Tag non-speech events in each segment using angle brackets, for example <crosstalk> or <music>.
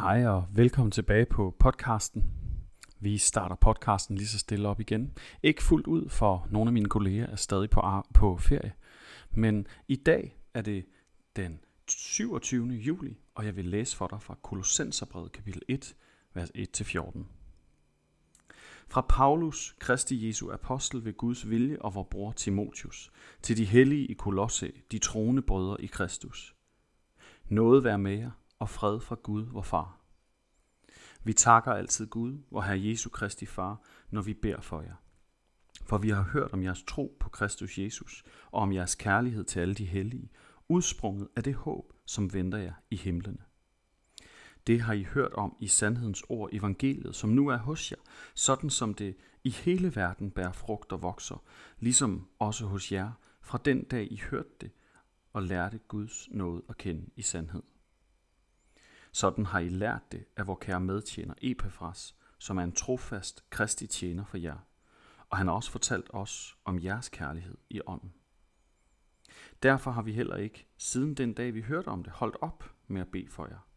Hej og velkommen tilbage på podcasten. Vi starter podcasten lige så stille op igen. Ikke fuldt ud, for nogle af mine kolleger er stadig på, på ferie. Men i dag er det den 27. juli, og jeg vil læse for dig fra Kolossenserbrevet kapitel 1, vers 1-14. Fra Paulus, Kristi Jesu apostel ved Guds vilje og vor bror Timotius, til de hellige i Kolosse, de troende brødre i Kristus. Noget være med jer, og fred fra Gud, vor far. Vi takker altid Gud, vor Herre Jesu Kristi Far, når vi beder for jer. For vi har hørt om jeres tro på Kristus Jesus, og om jeres kærlighed til alle de hellige, udsprunget af det håb, som venter jer i himlene. Det har I hørt om i sandhedens ord evangeliet, som nu er hos jer, sådan som det i hele verden bærer frugt og vokser, ligesom også hos jer, fra den dag I hørte det og lærte Guds nåde at kende i sandhed. Sådan har I lært det af vor kære medtjener Epafras, som er en trofast kristi tjener for jer. Og han har også fortalt os om jeres kærlighed i ånden. Derfor har vi heller ikke, siden den dag vi hørte om det, holdt op med at bede for jer.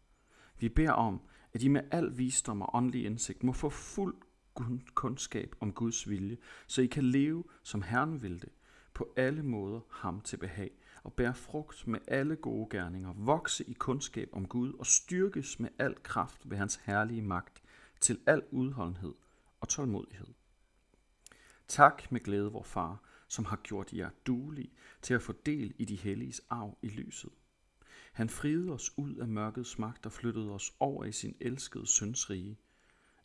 Vi beder om, at I med al visdom og åndelig indsigt må få fuld kundskab om Guds vilje, så I kan leve, som Herren vil det, på alle måder ham til behag, og bære frugt med alle gode gerninger, vokse i kundskab om Gud og styrkes med al kraft ved hans herlige magt til al udholdenhed og tålmodighed. Tak med glæde, vor far, som har gjort jer duelige til at få del i de helliges arv i lyset. Han friede os ud af mørkets magt og flyttede os over i sin elskede søns rige.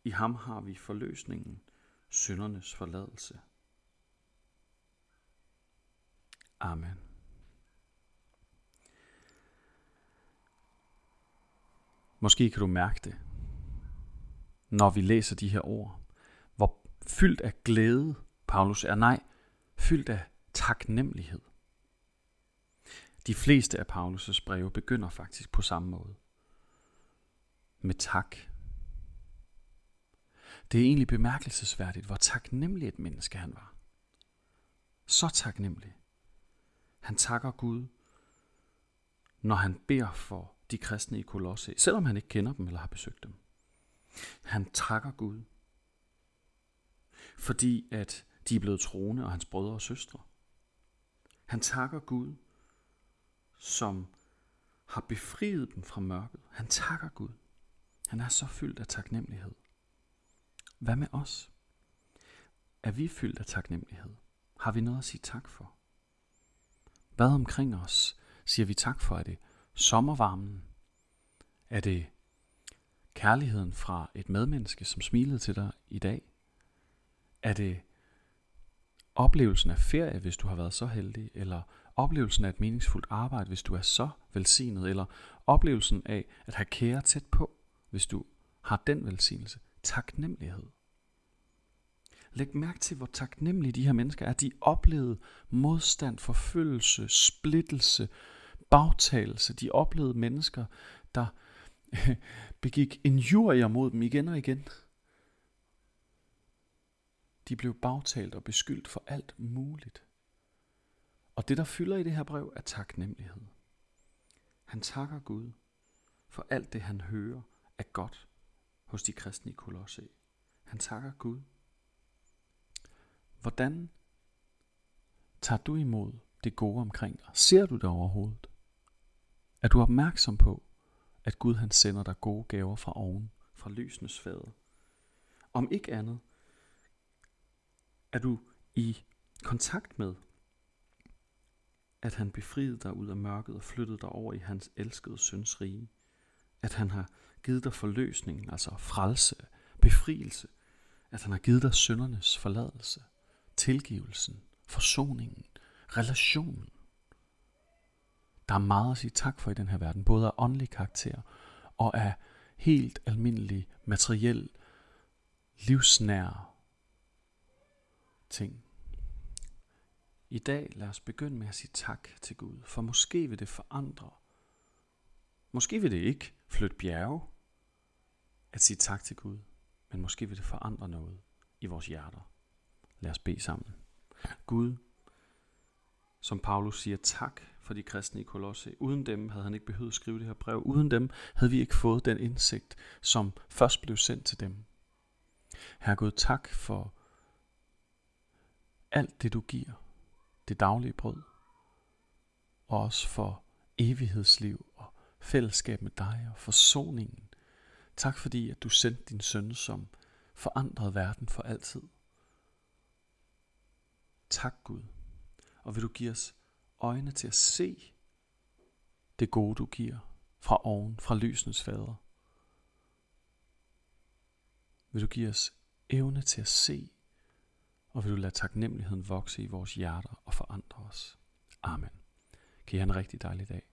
I ham har vi forløsningen, syndernes forladelse. Amen. Måske kan du mærke det, når vi læser de her ord, hvor fyldt af glæde Paulus er. Nej, fyldt af taknemmelighed. De fleste af Paulus' breve begynder faktisk på samme måde. Med tak. Det er egentlig bemærkelsesværdigt, hvor taknemmelig et menneske han var. Så taknemmelig. Han takker Gud, når han beder for de kristne i Kolosse, selvom han ikke kender dem eller har besøgt dem. Han takker Gud, fordi at de er blevet troende og hans brødre og søstre. Han takker Gud, som har befriet dem fra mørket. Han takker Gud. Han er så fyldt af taknemmelighed. Hvad med os? Er vi fyldt af taknemmelighed? Har vi noget at sige tak for? Hvad omkring os siger vi tak for? Er det sommervarmen? Er det kærligheden fra et medmenneske, som smilede til dig i dag? Er det oplevelsen af ferie, hvis du har været så heldig? Eller oplevelsen af et meningsfuldt arbejde, hvis du er så velsignet? Eller oplevelsen af at have kære tæt på, hvis du har den velsignelse? Taknemmelighed. Læg mærke til, hvor taknemmelige de her mennesker er. De oplevede modstand, forfølgelse, splittelse, bagtagelse. De oplevede mennesker, der <laughs> begik injurier mod dem igen og igen. De blev bagtalt og beskyldt for alt muligt. Og det, der fylder i det her brev, er taknemmelighed. Han takker Gud for alt det, han hører er godt hos de kristne i Kolosse. Han takker Gud. Hvordan tager du imod det gode omkring dig? Ser du det overhovedet? Er du opmærksom på, at Gud han sender dig gode gaver fra oven, fra lysenes fader? Om ikke andet, er du i kontakt med, at han befriede dig ud af mørket og flyttede dig over i hans elskede søns rige. At han har givet dig forløsningen, altså frelse, befrielse. At han har givet dig syndernes forladelse, tilgivelsen, forsoningen, relationen. Der er meget at sige tak for i den her verden, både af åndelig karakter og af helt almindelig materiel, livsnær ting. I dag lad os begynde med at sige tak til Gud, for måske vil det forandre. Måske vil det ikke flytte bjerge at sige tak til Gud, men måske vil det forandre noget i vores hjerter. Lad os bede sammen. Gud, som Paulus siger tak for de kristne i Kolosse. Uden dem havde han ikke behøvet at skrive det her brev. Uden dem havde vi ikke fået den indsigt, som først blev sendt til dem. Herre Gud, tak for alt det, du giver. Det daglige brød. Og også for evighedsliv og fællesskab med dig og forsoningen. Tak fordi, at du sendte din søn, som forandrede verden for altid. Tak Gud. Og vil du give os øjne til at se det gode, du giver fra oven, fra lysens fader. Vil du give os evne til at se, og vil du lade taknemmeligheden vokse i vores hjerter og forandre os. Amen. Kan I have en rigtig dejlig dag.